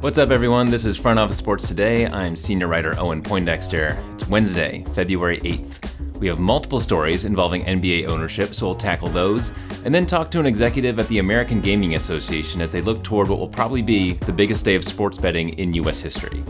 What's up, everyone? This is Front Office Sports Today. I'm senior writer Owen Poindexter. It's Wednesday, February 8th. We have multiple stories involving NBA ownership, so we'll tackle those, and then talk to an executive at the American Gaming Association as they look toward what will probably be the biggest day of sports betting in U.S. history.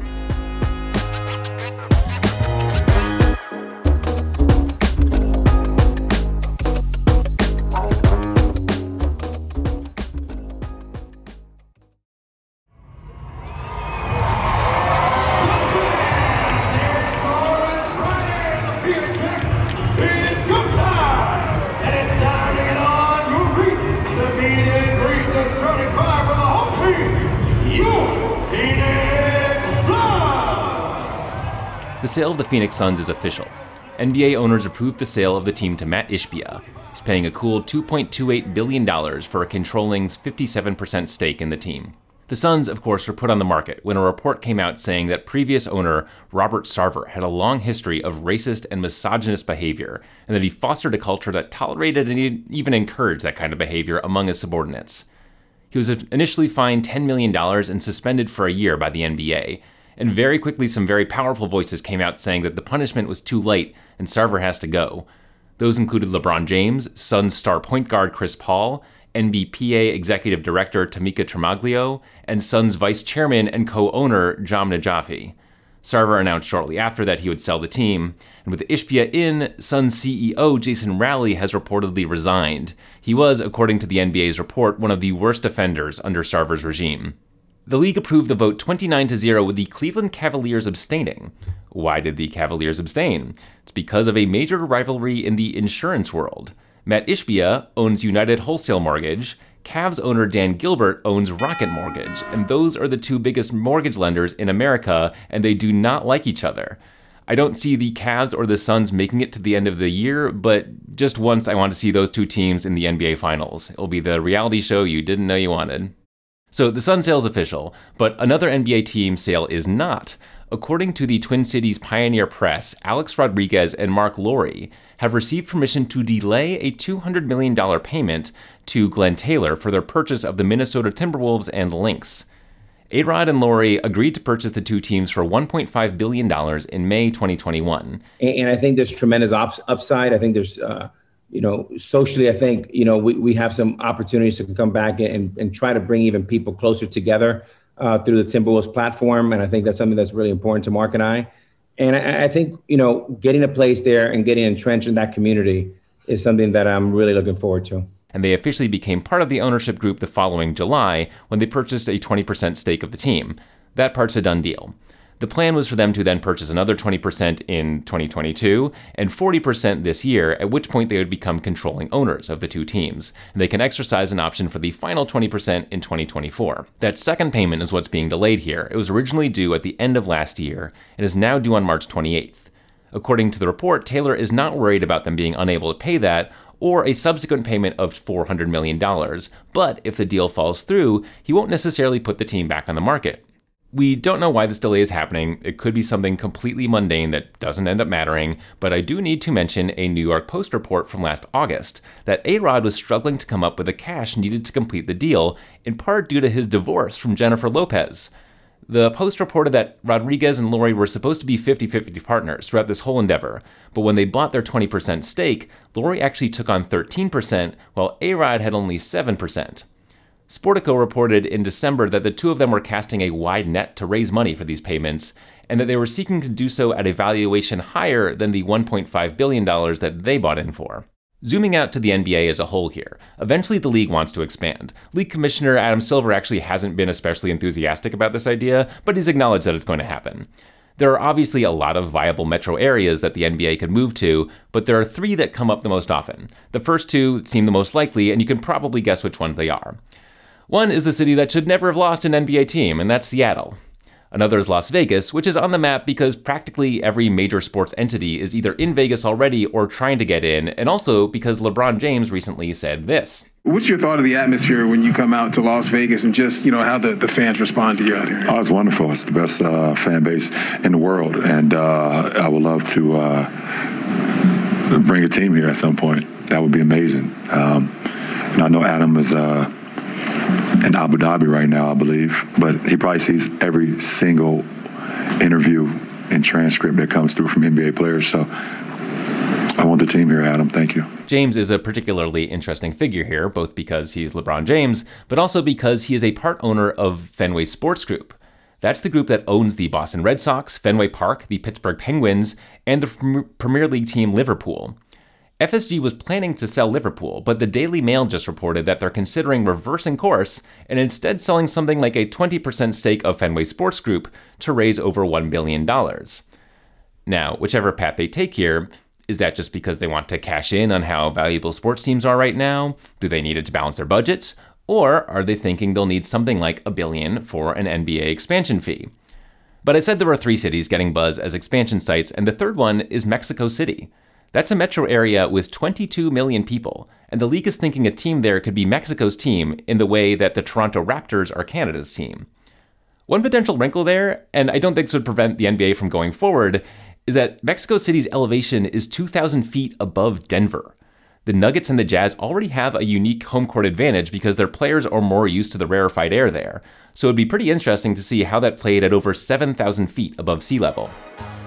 The sale of the Phoenix Suns is official. NBA owners approved the sale of the team to Matt Ishbia. He's paying a cool $2.28 billion for a controlling 57% stake in the team. The Suns, of course, were put on the market when a report came out saying that previous owner Robert Sarver had a long history of racist and misogynist behavior, and that he fostered a culture that tolerated and even encouraged that kind of behavior among his subordinates. He was initially fined $10 million and suspended for a year by the NBA, and very quickly some very powerful voices came out saying that the punishment was too late and Sarver has to go. Those included LeBron James, Suns star point guard Chris Paul, NBPA executive director Tamika Tremaglio, and Suns vice chairman and co owner Jahm Najafi. Sarver announced shortly after that he would sell the team, and with Ishbia in, Suns CEO Jason Rowley has reportedly resigned. He was, according to the NBA's report, one of the worst offenders under Sarver's regime. The league approved the vote 29 to 0 with the Cleveland Cavaliers abstaining. Why did the Cavaliers abstain? It's because of a major rivalry in the insurance world. Matt Ishbia owns United Wholesale Mortgage, Cavs owner Dan Gilbert owns Rocket Mortgage, and those are the two biggest mortgage lenders in America, and they do not like each other. I don't see the Cavs or the Suns making it to the end of the year, but just once I want to see those two teams in the NBA Finals. It'll be the reality show you didn't know you wanted. So the Sun sale is official, but another NBA team sale is not. According to the Twin Cities Pioneer Press, Alex Rodriguez and Marc Lore have received permission to delay a $200 million payment to Glenn Taylor for their purchase of the Minnesota Timberwolves and Lynx. A-Rod and Lore agreed to purchase the two teams for $1.5 billion in May 2021. And I think there's tremendous up- upside. I think there's uh, you know, socially, I think, you know, we, we have some opportunities to come back and, and try to bring even people closer together uh, through the Timberwolves platform. And I think that's something that's really important to Mark and I. And I, I think, you know, getting a place there and getting entrenched in that community is something that I'm really looking forward to. And they officially became part of the ownership group the following July when they purchased a 20% stake of the team. That part's a done deal. The plan was for them to then purchase another 20% in 2022 and 40% this year, at which point they would become controlling owners of the two teams. And they can exercise an option for the final 20% in 2024. That second payment is what's being delayed here. It was originally due at the end of last year and is now due on March 28th. According to the report, Taylor is not worried about them being unable to pay that or a subsequent payment of $400 million. But if the deal falls through, he won't necessarily put the team back on the market. We don't know why this delay is happening. It could be something completely mundane that doesn't end up mattering, but I do need to mention a New York Post report from last August that A Rod was struggling to come up with the cash needed to complete the deal, in part due to his divorce from Jennifer Lopez. The Post reported that Rodriguez and Lore were supposed to be 50 50 partners throughout this whole endeavor, but when they bought their 20% stake, Lore actually took on 13%, while A Rod had only 7%. Sportico reported in December that the two of them were casting a wide net to raise money for these payments, and that they were seeking to do so at a valuation higher than the $1.5 billion that they bought in for. Zooming out to the NBA as a whole here, eventually the league wants to expand. League Commissioner Adam Silver actually hasn't been especially enthusiastic about this idea, but he's acknowledged that it's going to happen. There are obviously a lot of viable metro areas that the NBA could move to, but there are three that come up the most often. The first two seem the most likely, and you can probably guess which ones they are. One is the city that should never have lost an NBA team, and that's Seattle. Another is Las Vegas, which is on the map because practically every major sports entity is either in Vegas already or trying to get in, and also because LeBron James recently said this. What's your thought of the atmosphere when you come out to Las Vegas and just, you know, how the, the fans respond to you out here? Oh, it's wonderful. It's the best uh, fan base in the world, and uh, I would love to uh, bring a team here at some point. That would be amazing. Um, and I know Adam is uh, in Abu Dhabi right now, I believe. But he probably sees every single interview and transcript that comes through from NBA players. So I want the team here, Adam. Thank you. James is a particularly interesting figure here, both because he's LeBron James, but also because he is a part owner of Fenway Sports Group. That's the group that owns the Boston Red Sox, Fenway Park, the Pittsburgh Penguins, and the Premier League team Liverpool. FSG was planning to sell Liverpool, but the Daily Mail just reported that they're considering reversing course and instead selling something like a 20% stake of Fenway Sports Group to raise over $1 billion. Now, whichever path they take here, is that just because they want to cash in on how valuable sports teams are right now? Do they need it to balance their budgets? Or are they thinking they'll need something like a billion for an NBA expansion fee? But I said there were three cities getting buzz as expansion sites, and the third one is Mexico City. That's a metro area with 22 million people, and the league is thinking a team there could be Mexico's team in the way that the Toronto Raptors are Canada's team. One potential wrinkle there, and I don't think this would prevent the NBA from going forward, is that Mexico City's elevation is 2,000 feet above Denver. The Nuggets and the Jazz already have a unique home court advantage because their players are more used to the rarefied air there, so it'd be pretty interesting to see how that played at over 7,000 feet above sea level.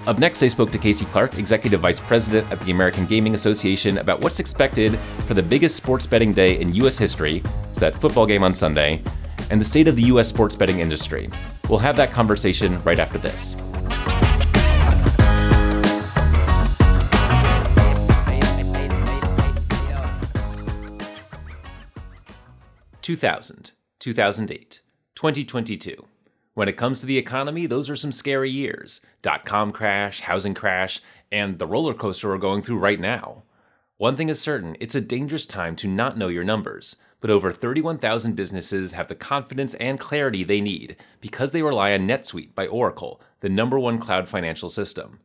Up next, I spoke to Casey Clark, Executive Vice President at the American Gaming Association, about what's expected for the biggest sports betting day in U.S. history, it's that football game on Sunday, and the state of the U.S. sports betting industry. We'll have that conversation right after this. Two thousand, two thousand eight, 2022. When it comes to the economy, those are some scary years. Dot com crash, housing crash, and the roller coaster we're going through right now. One thing is certain it's a dangerous time to not know your numbers, but over 31,000 businesses have the confidence and clarity they need because they rely on NetSuite by Oracle, the number one cloud financial system.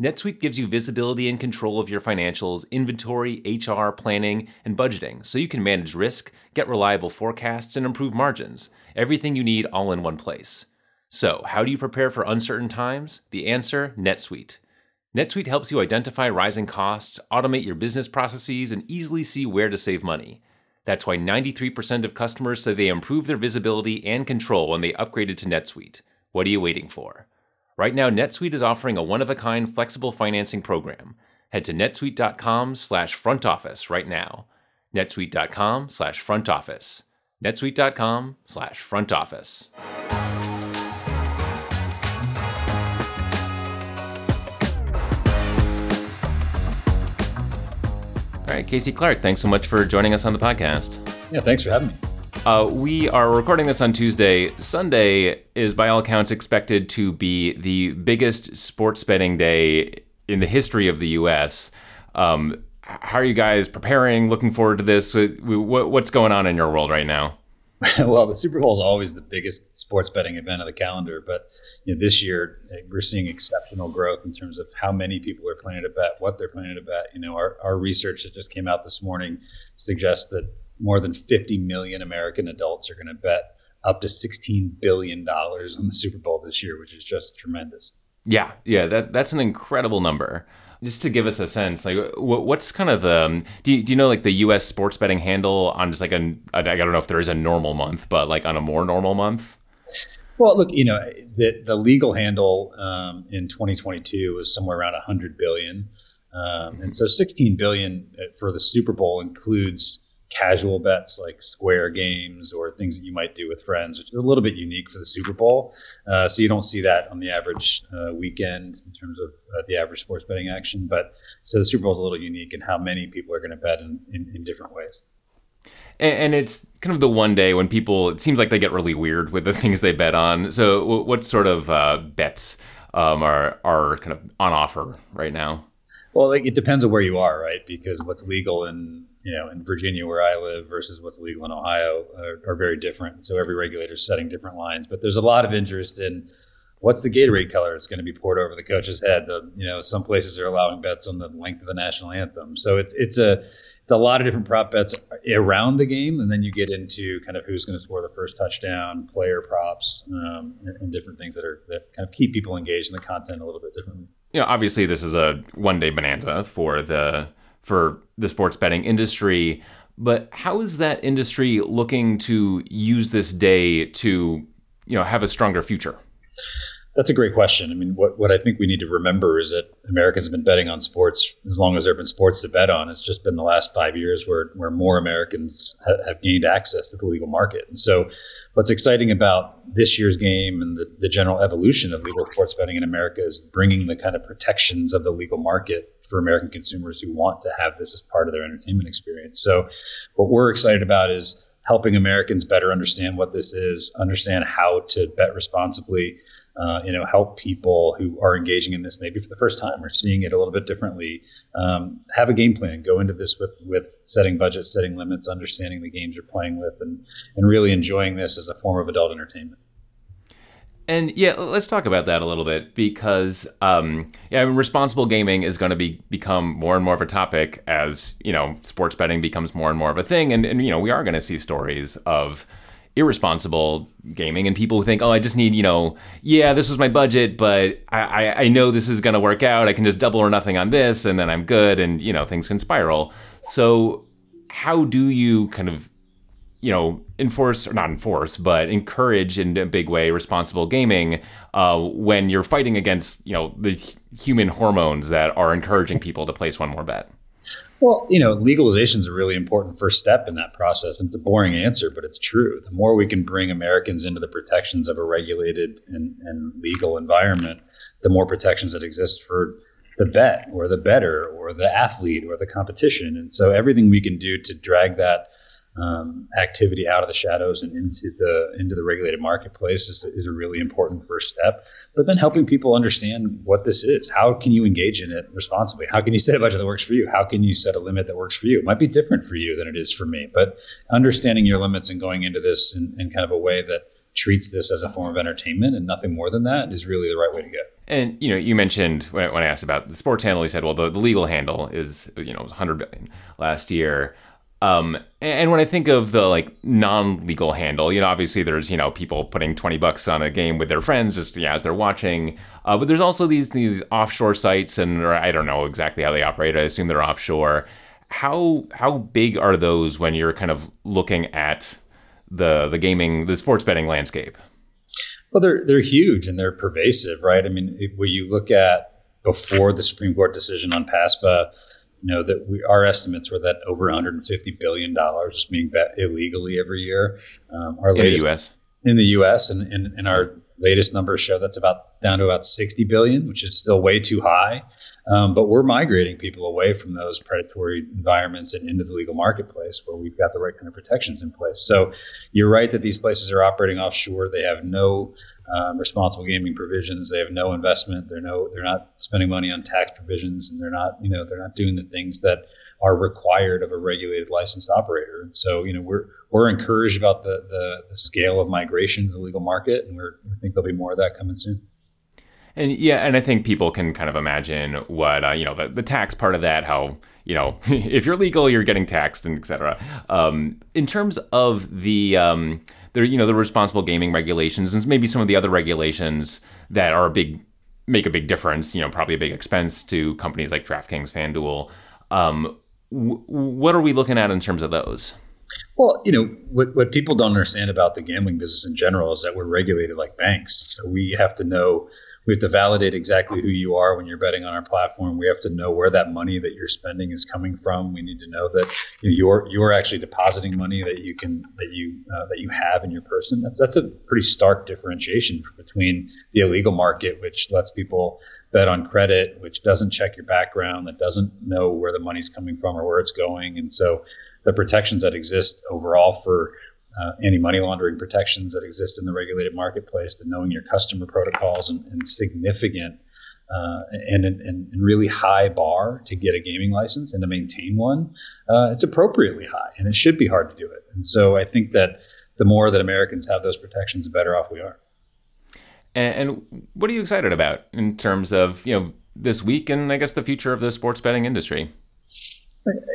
NetSuite gives you visibility and control of your financials, inventory, HR, planning, and budgeting so you can manage risk, get reliable forecasts, and improve margins. Everything you need all in one place. So, how do you prepare for uncertain times? The answer NetSuite. NetSuite helps you identify rising costs, automate your business processes, and easily see where to save money. That's why 93% of customers say they improved their visibility and control when they upgraded to NetSuite. What are you waiting for? Right now, NetSuite is offering a one-of-a-kind flexible financing program. Head to netsuite.com slash front office right now. netsuite.com slash front office netsuite.com slash front office. All right, Casey Clark, thanks so much for joining us on the podcast. Yeah, thanks for having me. Uh, we are recording this on Tuesday. Sunday is, by all accounts, expected to be the biggest sports betting day in the history of the U.S. Um, how are you guys preparing? Looking forward to this? What's going on in your world right now? well, the Super Bowl is always the biggest sports betting event of the calendar, but you know, this year eh, we're seeing exceptional growth in terms of how many people are planning to bet, what they're planning to bet. You know, our, our research that just came out this morning suggests that more than 50 million American adults are going to bet up to 16 billion dollars on the Super Bowl this year, which is just tremendous. Yeah, yeah, that that's an incredible number just to give us a sense, like what's kind of the um, do you, do you know like the U.S. sports betting handle on just like a I don't know if there is a normal month, but like on a more normal month. Well, look, you know the the legal handle um, in 2022 was somewhere around 100 billion, um, and so 16 billion uh, for the Super Bowl includes casual bets like square games or things that you might do with friends, which is a little bit unique for the Super Bowl. Uh, so you don't see that on the average uh, weekend in terms of uh, the average sports betting action. But so the Super Bowl is a little unique in how many people are going to bet in, in, in different ways. And, it's kind of the one day when people, it seems like they get really weird with the things they bet on. So what sort of uh, bets um, are, are kind of on offer right now? Well, like, it depends on where you are, right? Because what's legal in you know in Virginia where I live versus what's legal in Ohio are, are very different. So every regulator is setting different lines. But there's a lot of interest in what's the Gatorade color that's going to be poured over the coach's head. The you know some places are allowing bets on the length of the national anthem. So it's it's a it's a lot of different prop bets around the game, and then you get into kind of who's going to score the first touchdown, player props, um, and, and different things that are that kind of keep people engaged in the content a little bit differently. Know, obviously this is a one day bonanza for the for the sports betting industry. But how is that industry looking to use this day to, you know, have a stronger future? That's a great question. I mean, what, what I think we need to remember is that Americans have been betting on sports as long as there have been sports to bet on. It's just been the last five years where, where more Americans ha- have gained access to the legal market. And so, what's exciting about this year's game and the, the general evolution of legal sports betting in America is bringing the kind of protections of the legal market for American consumers who want to have this as part of their entertainment experience. So, what we're excited about is helping Americans better understand what this is, understand how to bet responsibly uh, you know, help people who are engaging in this maybe for the first time or seeing it a little bit differently. Um, have a game plan. Go into this with with setting budgets, setting limits, understanding the games you're playing with, and and really enjoying this as a form of adult entertainment. And yeah, let's talk about that a little bit because um, yeah, responsible gaming is going to be become more and more of a topic as you know sports betting becomes more and more of a thing, and and you know we are going to see stories of irresponsible gaming and people who think, oh, I just need, you know, yeah, this was my budget, but I, I, I know this is going to work out. I can just double or nothing on this and then I'm good and, you know, things can spiral. So, how do you kind of, you know, enforce or not enforce, but encourage in a big way responsible gaming uh, when you're fighting against, you know, the human hormones that are encouraging people to place one more bet? Well, you know, legalization is a really important first step in that process. And it's a boring answer, but it's true. The more we can bring Americans into the protections of a regulated and, and legal environment, the more protections that exist for the bet or the better or the athlete or the competition. And so everything we can do to drag that um, activity out of the shadows and into the into the regulated marketplace is, is a really important first step. But then helping people understand what this is. How can you engage in it responsibly? How can you set a budget that works for you? How can you set a limit that works for you? It might be different for you than it is for me, but understanding your limits and going into this in, in kind of a way that treats this as a form of entertainment and nothing more than that is really the right way to go. And you know, you mentioned when, I asked about the sports handle, you said, well, the, the legal handle is you know 100 billion last year. Um, and when I think of the like non-legal handle, you know, obviously there's you know people putting twenty bucks on a game with their friends just yeah, as they're watching. Uh, but there's also these these offshore sites, and I don't know exactly how they operate. I assume they're offshore. How how big are those when you're kind of looking at the the gaming the sports betting landscape? Well, they're they're huge and they're pervasive, right? I mean, when you look at before the Supreme Court decision on PASPA you know that we our estimates were that over 150 billion dollars is being bet illegally every year. Um, our in latest, the U.S. In the U.S. and, and, and our latest numbers show that's about down to about 60 billion, which is still way too high. Um, but we're migrating people away from those predatory environments and into the legal marketplace where we've got the right kind of protections in place. So you're right that these places are operating offshore. They have no um, responsible gaming provisions. They have no investment. They're no. They're not spending money on tax provisions, and they're not. You know, they're not doing the things that are required of a regulated licensed operator. And so, you know, we're we're encouraged about the the, the scale of migration to the legal market, and we're, we think there'll be more of that coming soon. And yeah, and I think people can kind of imagine what uh, you know the, the tax part of that, how you know if you're legal, you're getting taxed and etc. Um, in terms of the um, there, you know, the responsible gaming regulations and maybe some of the other regulations that are a big make a big difference. You know, probably a big expense to companies like DraftKings, FanDuel. Um, what are we looking at in terms of those? Well, you know, what, what people don't understand about the gambling business in general is that we're regulated like banks. So we have to know we have to validate exactly who you are when you're betting on our platform. We have to know where that money that you're spending is coming from. We need to know that you're you're actually depositing money that you can that you uh, that you have in your person. That's that's a pretty stark differentiation between the illegal market, which lets people bet on credit, which doesn't check your background, that doesn't know where the money's coming from or where it's going, and so the protections that exist overall for uh, anti-money laundering protections that exist in the regulated marketplace, the knowing your customer protocols, and, and significant uh, and, and, and, really high bar to get a gaming license and to maintain one, uh, it's appropriately high, and it should be hard to do it. And so I think that the more that Americans have those protections, the better off we are. And, and what are you excited about in terms of you know this week and I guess the future of the sports betting industry?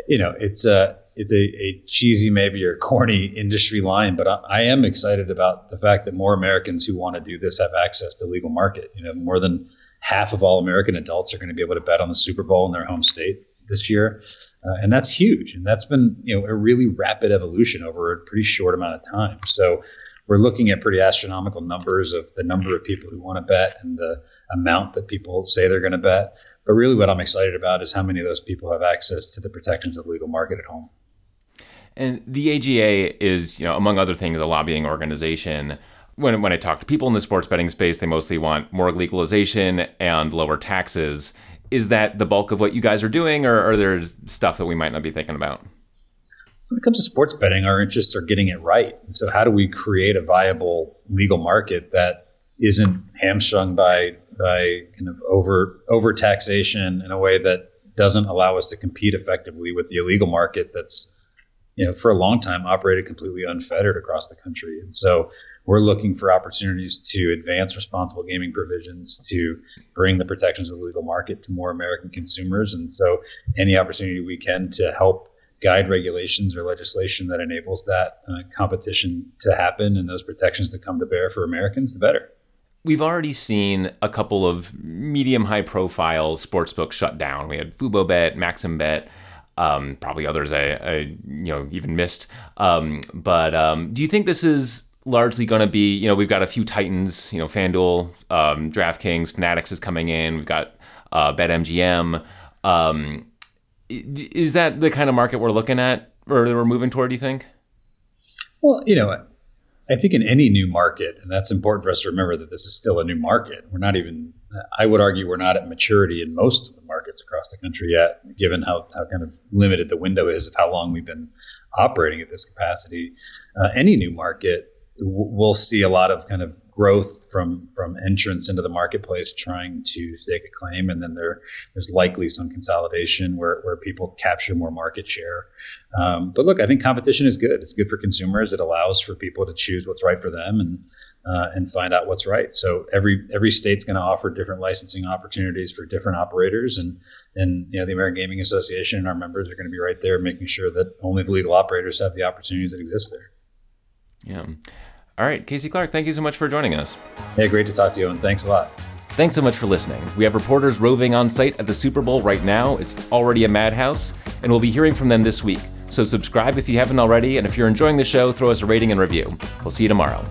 You know, it's a uh, it's a, a, cheesy, maybe or corny industry line, but I, I, am excited about the fact that more Americans who want to do this have access to the legal market. You know, more than half of all American adults are going to be able to bet on the Super Bowl in their home state this year. Uh, and that's huge. And that's been you know a really rapid evolution over a pretty short amount of time. So we're looking at pretty astronomical numbers of the number of people who want to bet and the amount that people say they're going to bet. But really, what I'm excited about is how many of those people have access to the protections of the legal market at home. And the AGA is, you know, among other things, a lobbying organization. When, when I talk to people in the sports betting space, they mostly want more legalization and lower taxes. Is that the bulk of what you guys are doing, or are there stuff that we might not be thinking about? When it comes to sports betting, our interests are getting it right. So, how do we create a viable legal market that isn't hamstrung by by kind of over over taxation in a way that doesn't allow us to compete effectively with the illegal market that's you know for a long time operated completely unfettered across the country. And so we're looking for opportunities to advance responsible gaming provisions to bring the protections of the legal market to more american consumers. And so any opportunity we can to help guide regulations or legislation that enables that uh, competition to happen and those protections to come to bear for americans the better. We've already seen a couple of medium high profile sportsbooks shut down. We had FuboBet, MaximBet, um, probably others I, I, you know even missed. Um, but um, do you think this is largely going to be you know we've got a few titans you know FanDuel, um, DraftKings, Fanatics is coming in. We've got uh, BetMGM. Um, is that the kind of market we're looking at or we're moving toward? Do you think? Well, you know, I think in any new market, and that's important for us to remember that this is still a new market. We're not even, I would argue, we're not at maturity in most of the markets across the country yet, given how, how kind of limited the window is of how long we've been operating at this capacity. Uh, any new market, we'll see a lot of kind of growth from from entrance into the marketplace trying to stake a claim and then there there's likely some consolidation where, where people capture more market share. Um, but look i think competition is good. It's good for consumers. It allows for people to choose what's right for them and uh, and find out what's right so every every state's going to offer different licensing opportunities for different operators and and you know the american gaming association and our members are going to be right there making sure that only the legal operators have the opportunities that exist there yeah all right, Casey Clark, thank you so much for joining us. Hey, great to talk to you, and thanks a lot. Thanks so much for listening. We have reporters roving on site at the Super Bowl right now. It's already a madhouse, and we'll be hearing from them this week. So subscribe if you haven't already, and if you're enjoying the show, throw us a rating and review. We'll see you tomorrow.